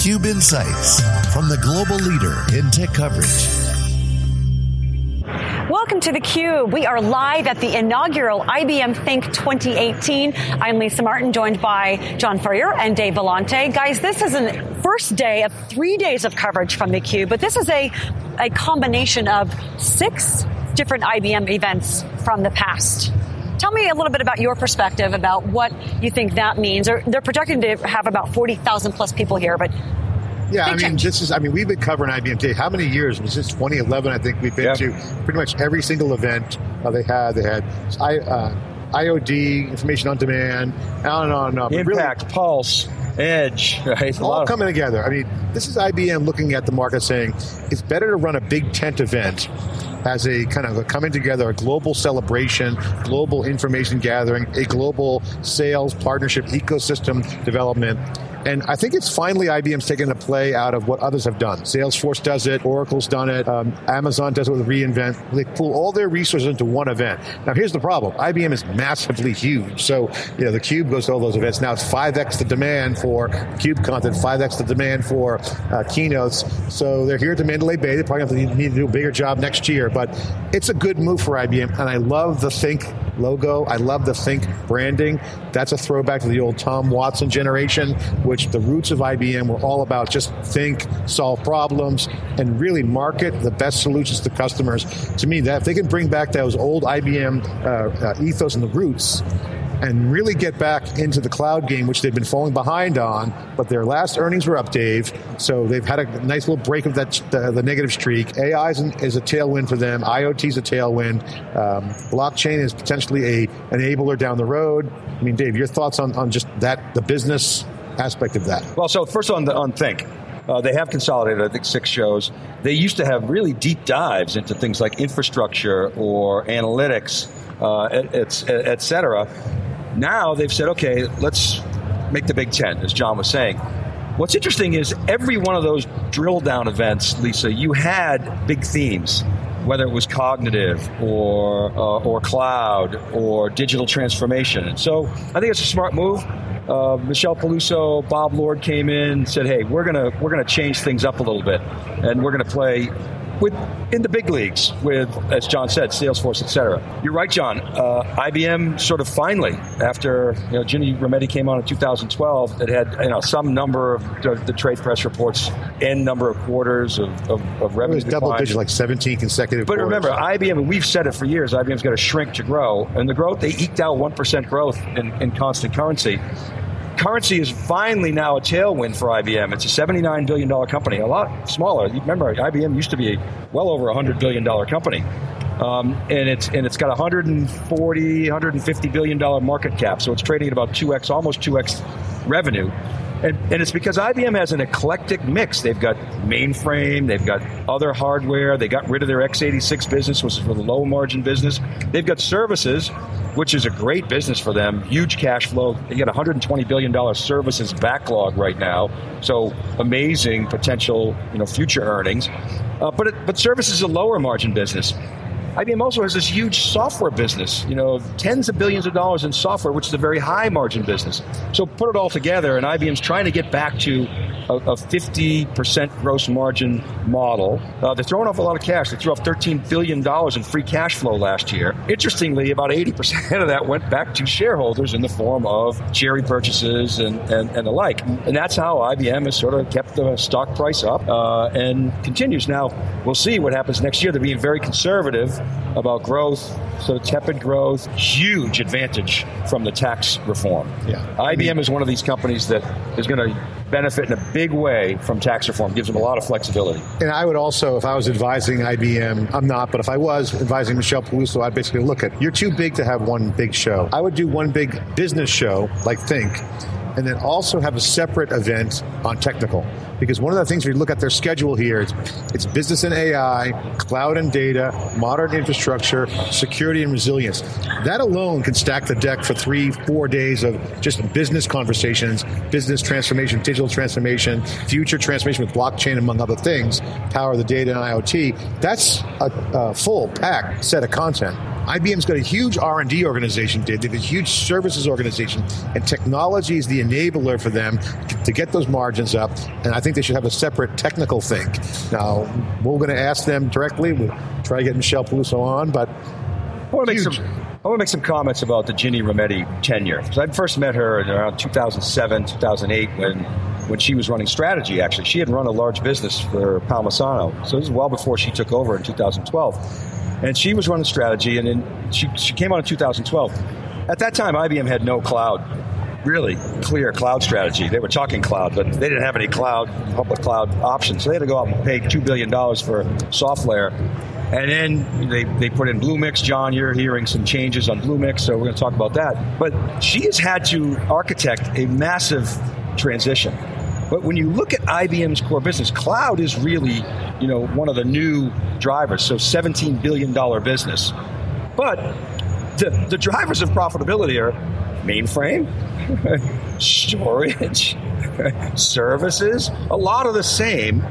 theCUBE Insights from the global leader in tech coverage. Welcome to theCUBE. We are live at the inaugural IBM Think 2018. I'm Lisa Martin, joined by John Furrier and Dave Vellante. Guys, this is the first day of three days of coverage from theCUBE, but this is a, a combination of six different IBM events from the past. Tell me a little bit about your perspective about what you think that means. They're projecting to have about 40,000 plus people here, but yeah, I mean, change. this is, I mean, we've been covering IBM Day. How many years? Since 2011, I think we've been yep. to pretty much every single event uh, they had. They had I, uh, IOD, information on demand, on and on and on. Impact, really, Pulse, Edge, right? All coming together. I mean, this is IBM looking at the market saying it's better to run a big tent event as a kind of a coming together, a global celebration, global information gathering, a global sales partnership ecosystem development and I think it's finally IBM's taken a play out of what others have done. Salesforce does it, Oracle's done it, um, Amazon does it with reInvent. They pull all their resources into one event. Now here's the problem. IBM is massively huge. So, you know, the Cube goes to all those events. Now it's 5x the demand for Cube content, 5x the demand for uh, keynotes. So they're here at the Mandalay Bay. They probably have to need to do a bigger job next year. But it's a good move for IBM. And I love the Think logo. I love the Think branding. That's a throwback to the old Tom Watson generation which the roots of IBM were all about just think, solve problems, and really market the best solutions to customers. To me, that if they can bring back those old IBM uh, uh, ethos and the roots, and really get back into the cloud game, which they've been falling behind on. But their last earnings were up, Dave. So they've had a nice little break of that the, the negative streak. AI is, an, is, a tailwind for them. IoT is a tailwind. Um, blockchain is potentially a enabler down the road. I mean, Dave, your thoughts on, on just that the business aspect of that? Well, so first on the, on Think. Uh, they have consolidated, I think, six shows. They used to have really deep dives into things like infrastructure or analytics, uh, et, et, et cetera. Now they've said, okay, let's make the big tent, as John was saying. What's interesting is every one of those drill down events, Lisa, you had big themes, whether it was cognitive or uh, or cloud or digital transformation. So I think it's a smart move. Uh, Michelle Peluso, Bob Lord came in, said, "Hey, we're gonna we're gonna change things up a little bit, and we're gonna play with in the big leagues with, as John said, Salesforce, et cetera. You're right, John. Uh, IBM sort of finally, after you know, Ginni Rometty came on in 2012, it had you know some number of the, the trade press reports, n number of quarters of, of, of revenue. It was double digit, like 17 consecutive. But quarters. remember, IBM, and we've said it for years, IBM's got to shrink to grow, and the growth they eked out one percent growth in, in constant currency currency is finally now a tailwind for IBM. It's a $79 billion company, a lot smaller. Remember, IBM used to be a well over $100 billion company. Um, and it's and it's got 140, 150 billion dollar market cap, so it's trading at about 2x, almost 2x revenue. And, and, it's because IBM has an eclectic mix. They've got mainframe, they've got other hardware, they got rid of their x86 business, which is for the low margin business. They've got services, which is a great business for them, huge cash flow. They got $120 billion services backlog right now, so amazing potential you know, future earnings. Uh, but, it, but services is a lower margin business. IBM also has this huge software business, you know, tens of billions of dollars in software, which is a very high margin business. So put it all together, and IBM's trying to get back to a, a 50% gross margin model. Uh, they're throwing off a lot of cash. They threw off $13 billion in free cash flow last year. Interestingly, about 80% of that went back to shareholders in the form of share repurchases and, and, and the like. And that's how IBM has sort of kept the stock price up uh, and continues. Now, we'll see what happens next year. They're being very conservative about growth, so tepid growth, huge advantage from the tax reform. Yeah. IBM is one of these companies that is going to benefit in a big way from tax reform. Gives them a lot of flexibility. And I would also, if I was advising IBM, I'm not, but if I was advising Michelle Peluso, I'd basically look at you're too big to have one big show. I would do one big business show, like Think, and then also have a separate event on technical because one of the things we look at their schedule here, it's, it's business and AI, cloud and data, modern infrastructure, security and resilience. That alone can stack the deck for three, four days of just business conversations, business transformation, digital transformation, future transformation with blockchain, among other things, power of the data and IoT. That's a, a full pack set of content. IBM's got a huge R&D organization, Dave. They have a huge services organization, and technology is the enabler for them to get those margins up. And I think they should have a separate technical think. Now, we're going to ask them directly. We'll try to get Michelle Peluso on, but I want to make some. I want to make some comments about the Ginni Rometty tenure. Because I first met her in around 2007, 2008, when when she was running strategy. Actually, she had run a large business for Palmisano. so this is well before she took over in 2012. And she was running strategy, and then she she came on in 2012. At that time, IBM had no cloud really clear cloud strategy. They were talking cloud, but they didn't have any cloud, public cloud options. So they had to go out and pay $2 billion for SoftLayer. And then they, they put in Bluemix. John, you're hearing some changes on Bluemix, so we're going to talk about that. But she has had to architect a massive transition. But when you look at IBM's core business, cloud is really, you know, one of the new drivers. So $17 billion business. But the, the drivers of profitability are mainframe, storage, services, a lot of the same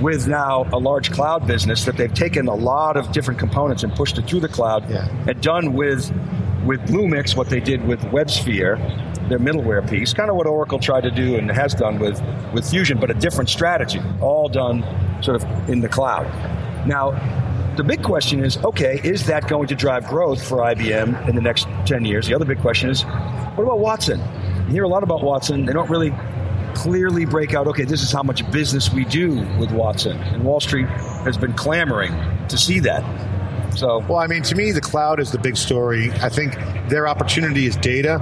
with now a large cloud business that they've taken a lot of different components and pushed it through the cloud Yeah. and done with with Bluemix what they did with WebSphere, their middleware piece, kind of what Oracle tried to do and has done with, with Fusion, but a different strategy, all done sort of in the cloud. Now, the big question is okay, is that going to drive growth for IBM in the next 10 years? The other big question is what about Watson? You hear a lot about Watson. They don't really clearly break out, okay, this is how much business we do with Watson. And Wall Street has been clamoring to see that. So, Well, I mean, to me, the cloud is the big story. I think their opportunity is data.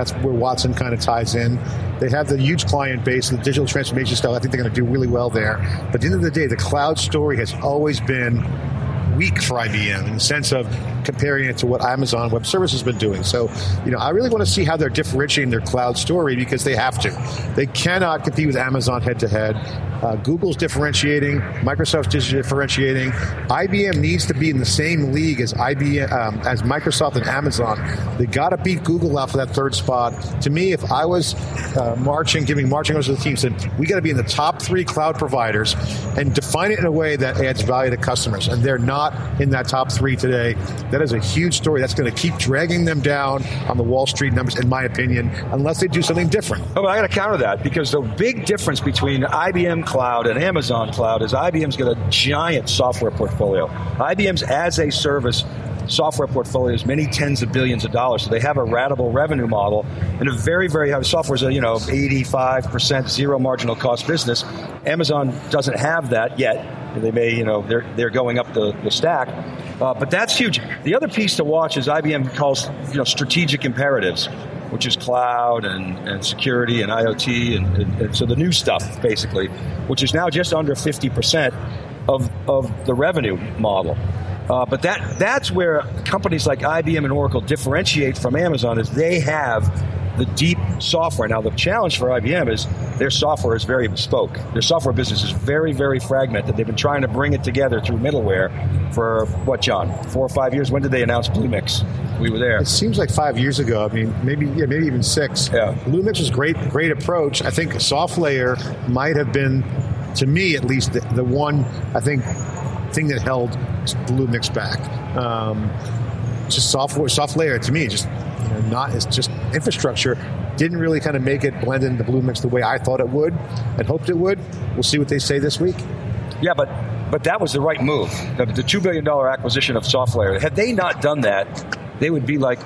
That's where Watson kind of ties in. They have the huge client base, the digital transformation stuff. I think they're going to do really well there. But at the end of the day, the cloud story has always been weak for IBM in the sense of comparing it to what Amazon Web Services has been doing. So, you know, I really want to see how they're differentiating their cloud story because they have to. They cannot compete with Amazon head to head. Google's differentiating, Microsoft's differentiating. IBM needs to be in the same league as IBM, um, as Microsoft and Amazon. They got to beat Google out for that third spot. To me, if I was uh, marching, giving marching orders to the team, said we got to be in the top three cloud providers and define it in a way that adds value to customers. And they're not in that top three today. That is a huge story. That's going to keep dragging them down on the Wall Street numbers, in my opinion, unless they do something different. Oh, but I got to counter that because the big difference between IBM Cloud and Amazon Cloud is IBM's got a giant software portfolio. IBM's as a service software portfolio is many tens of billions of dollars. So they have a ratable revenue model and a very, very high software is a you know 85% zero marginal cost business. Amazon doesn't have that yet. They may, you know, they're they're going up the, the stack. Uh, but that's huge. The other piece to watch is IBM calls you know strategic imperatives which is cloud and, and security and IoT, and, and, and, so the new stuff, basically, which is now just under 50% of, of the revenue model. Uh, but that, that's where companies like IBM and Oracle differentiate from Amazon is they have the deep software. Now, the challenge for IBM is their software is very bespoke. Their software business is very, very fragmented. They've been trying to bring it together through middleware for what, John? Four or five years? When did they announce Bluemix? We were there. It seems like five years ago. I mean, maybe yeah, maybe even six. Yeah. Bluemix was great, great approach. I think SoftLayer might have been, to me at least, the, the one I think thing that held Bluemix back. Um, just software, SoftLayer to me, just you know, not it's just infrastructure. Didn't really kind of make it blend into Bluemix the way I thought it would and hoped it would. We'll see what they say this week. Yeah, but but that was the right move. The, the two billion dollar acquisition of SoftLayer. Had they not done that, they would be like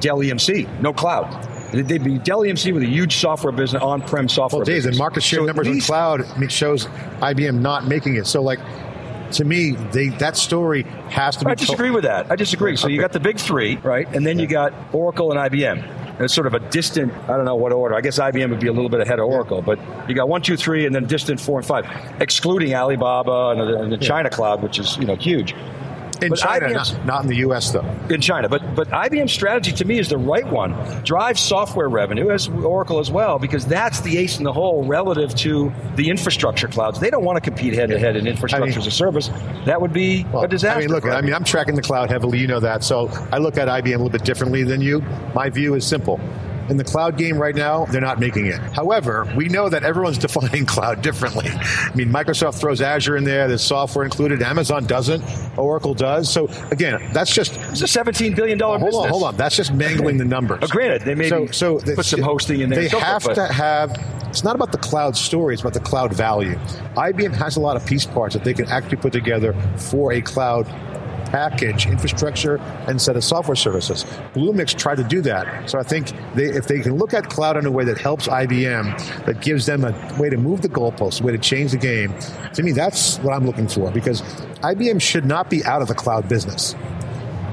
Dell EMC, no cloud. They'd be Dell EMC with a huge software business, on-prem software. Well, Dave, business. the market share So numbers at on cloud shows IBM not making it. So, like, to me, they that story has to be. I disagree with that. I disagree. So you got the big three, right? And then you got Oracle and IBM. And it's sort of a distant, I don't know what order. I guess IBM would be a little bit ahead of Oracle, but you got one, two, three, and then distant four and five, excluding Alibaba and the, and the China cloud, which is you know huge. In but China, not, not in the U.S. though. in China. But but IBM's strategy to me is the right one. Drive software revenue as Oracle as well, because that's the ace in the hole relative to the infrastructure clouds. They don't want to compete head to head in infrastructure I mean- as a service. That would be Well, a disaster. I mean, look, I mean, I'm tracking the cloud heavily. You know that. So I look at IBM a little bit differently than you. My view is simple. In the cloud game right now, they're not making it. However, we know that everyone's defining cloud differently. I mean, Microsoft throws Azure in there, there's software included, Amazon doesn't, Oracle does. So again, that's just it's a $17 billion hold business. on, hold on. That's just mangling the numbers. Oh, granted, they maybe so, so put some hosting in there. They have to have it's not about the cloud story, it's about the cloud value. IBM has a lot of piece parts that they can actually put together for a cloud package, infrastructure, and set of software services. Bluemix tried to do that. So I think they, if they can look at cloud in a way that helps IBM, that gives them a way to move the goalposts, a way to change the game, to me, that's what I'm looking for because IBM should not be out of the cloud business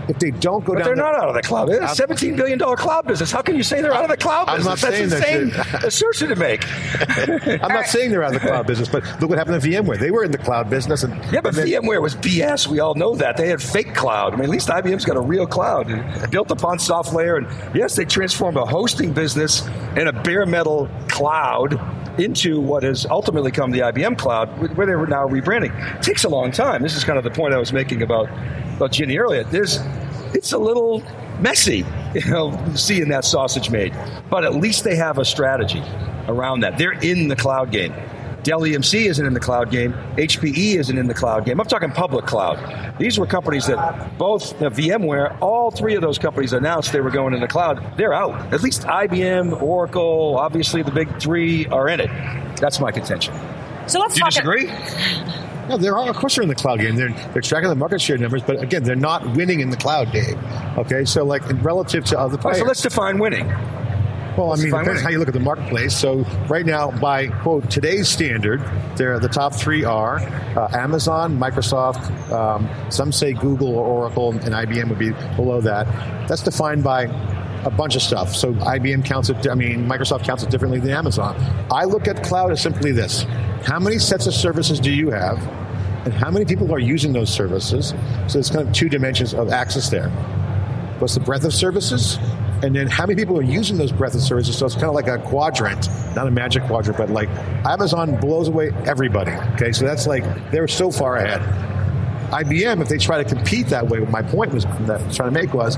if they don't go but down, they're not out of the cloud. It's a seventeen billion dollar cloud business. How can you say they're out of the cloud I'm business? not saying That's insane assertion to make. I'm not right. saying they're out of the cloud business, but look what happened to VMware. They were in the cloud business, and yeah, but and then, VMware was BS. We all know that they had fake cloud. I mean, at least IBM's got a real cloud built upon SoftLayer, and yes, they transformed a hosting business and a bare metal cloud into what has ultimately come the IBM cloud, where they were now rebranding. It takes a long time. This is kind of the point I was making about about Ginni earlier. There's it's a little messy, you know, seeing that sausage made. But at least they have a strategy around that. They're in the cloud game. Dell EMC isn't in the cloud game. HPE isn't in the cloud game. I'm talking public cloud. These were companies that both know, VMware, all three of those companies announced they were going in the cloud. They're out. At least IBM, Oracle, obviously the big three are in it. That's my contention. So let's Do you disagree? No, they're all, of course they're in the cloud game. They're they're tracking the market share numbers, but again, they're not winning in the cloud game. Okay, so like relative to other players. so let's define winning. Well, I mean, depends how you look at the marketplace. So right now, by quote today's standard, there the top three are uh, Amazon, Microsoft. Um, some say Google or Oracle, and IBM would be below that. That's defined by a bunch of stuff. So IBM counts it. I mean, Microsoft counts it differently than Amazon. I look at cloud as simply this: How many sets of services do you have? And how many people are using those services? So it's kind of two dimensions of access there. What's the breadth of services? and then how many people are using those breadth of services. So it's kind of like a quadrant, not a magic quadrant, but like Amazon blows away everybody. Okay, so that's like they're so far ahead. IBM, if they try to compete that way, my point was that I was trying to make was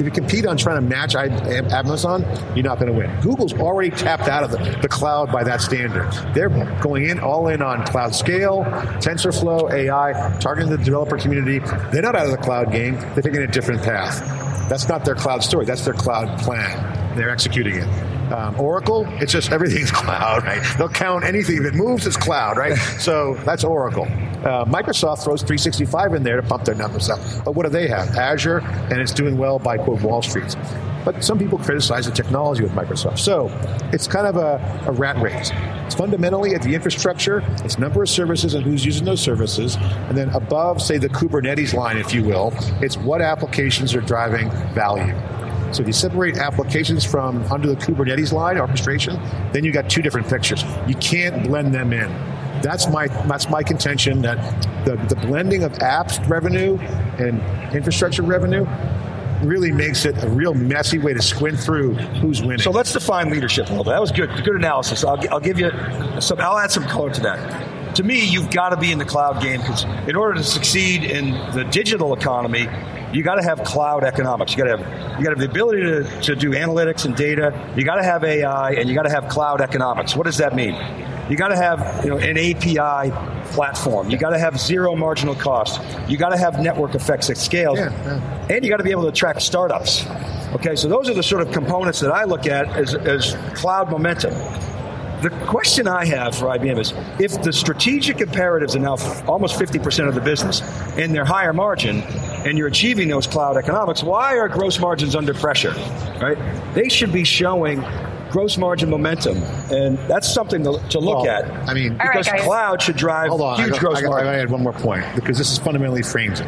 if you compete on trying to match Amazon, you're not going to win. Google's already tapped out of the, the cloud by that standard. They're going in all in on cloud scale, TensorFlow, AI, targeting the developer community. They're not out of the cloud game. They're taking a different path. That's not their cloud story. That's their cloud plan. They're executing it. Um, Oracle, it's just everything's cloud, right? They'll count anything that moves as cloud, right? So that's Oracle. Uh, Microsoft throws 365 in there to pump their numbers up. But what do they have? Azure, and it's doing well by quote Wall Street. But some people criticize the technology with Microsoft. So it's kind of a, a rat race. It's fundamentally at the infrastructure, it's number of services and who's using those services. And then above, say, the Kubernetes line, if you will, it's what applications are driving value. So if you separate applications from under the Kubernetes line, orchestration, then you got two different pictures. You can't blend them in. That's my that's my contention that the, the blending of apps revenue and infrastructure revenue really makes it a real messy way to squint through who's winning. So let's define leadership a little bit. That was good, good analysis. I'll, I'll give you some. I'll add some color to that. To me, you've got to be in the cloud game because in order to succeed in the digital economy, you got to have cloud economics. You got to have you got to have the ability to, to do analytics and data. You got to have AI, and you got to have cloud economics. What does that mean? You got to have you know, an API platform. You got to have zero marginal cost. You got to have network effects at scale, yeah, yeah. and you got to be able to attract startups. Okay, so those are the sort of components that I look at as, as cloud momentum. The question I have for IBM is if the strategic imperatives are now f- almost 50% of the business and they're higher margin and you're achieving those cloud economics, why are gross margins under pressure? Right? They should be showing gross margin momentum, and that's something to, to look well, at. I mean, because right, cloud should drive Hold on, huge I got, gross I got, margin. I got to add one more point because this is fundamentally frames it.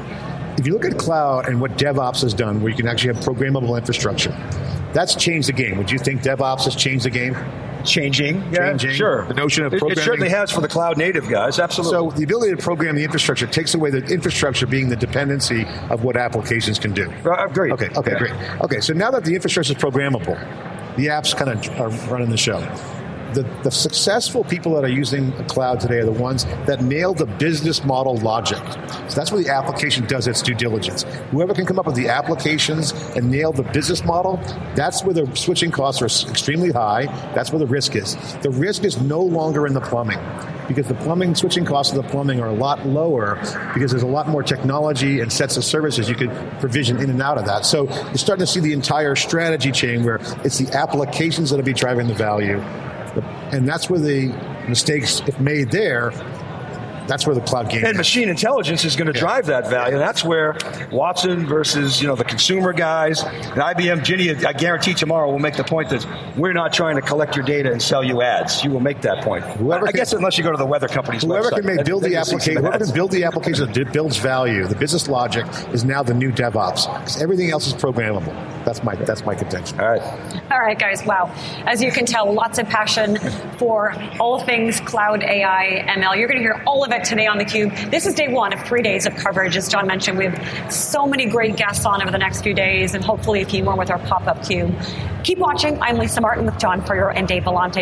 If you look at cloud and what DevOps has done, where you can actually have programmable infrastructure, that's changed the game. Would you think DevOps has changed the game? Changing, yeah, Changing. sure. The notion of programming. It, it certainly has for the cloud native guys, absolutely. So the ability to program the infrastructure takes away the infrastructure being the dependency of what applications can do. Uh, great. Okay, okay, yeah. great. Okay, so now that the infrastructure is programmable, the apps kind of are running the show. The, the successful people that are using cloud today are the ones that nail the business model logic. So that's where the application does its due diligence. Whoever can come up with the applications and nail the business model, that's where the switching costs are extremely high. That's where the risk is. The risk is no longer in the plumbing because the plumbing switching costs of the plumbing are a lot lower because there's a lot more technology and sets of services you could provision in and out of that. So you're starting to see the entire strategy chain where it's the applications that'll be driving the value. And that's where the mistakes, if made there, that's where the cloud game. And machine intelligence is going to yeah. drive that value. And that's where Watson versus you know the consumer guys, and IBM, Ginni, I guarantee tomorrow will make the point that we're not trying to collect your data and sell you ads. You will make that point. Whoever I, can, guess unless you go to the weather company's whoever website. can make, build the application, whoever can build the application that builds value, the business logic is now the new DevOps because everything else is programmable. That's my that's my contention. All right. All right, guys. Wow. As you can tell, lots of passion for all things cloud, AI, ML. You're going to hear all of it today on theCUBE. This is day one of three days of coverage. As John mentioned, we have so many great guests on over the next few days and hopefully a few more with our pop-up cube. Keep watching. I'm Lisa Martin with John Furrier and Dave Vellante.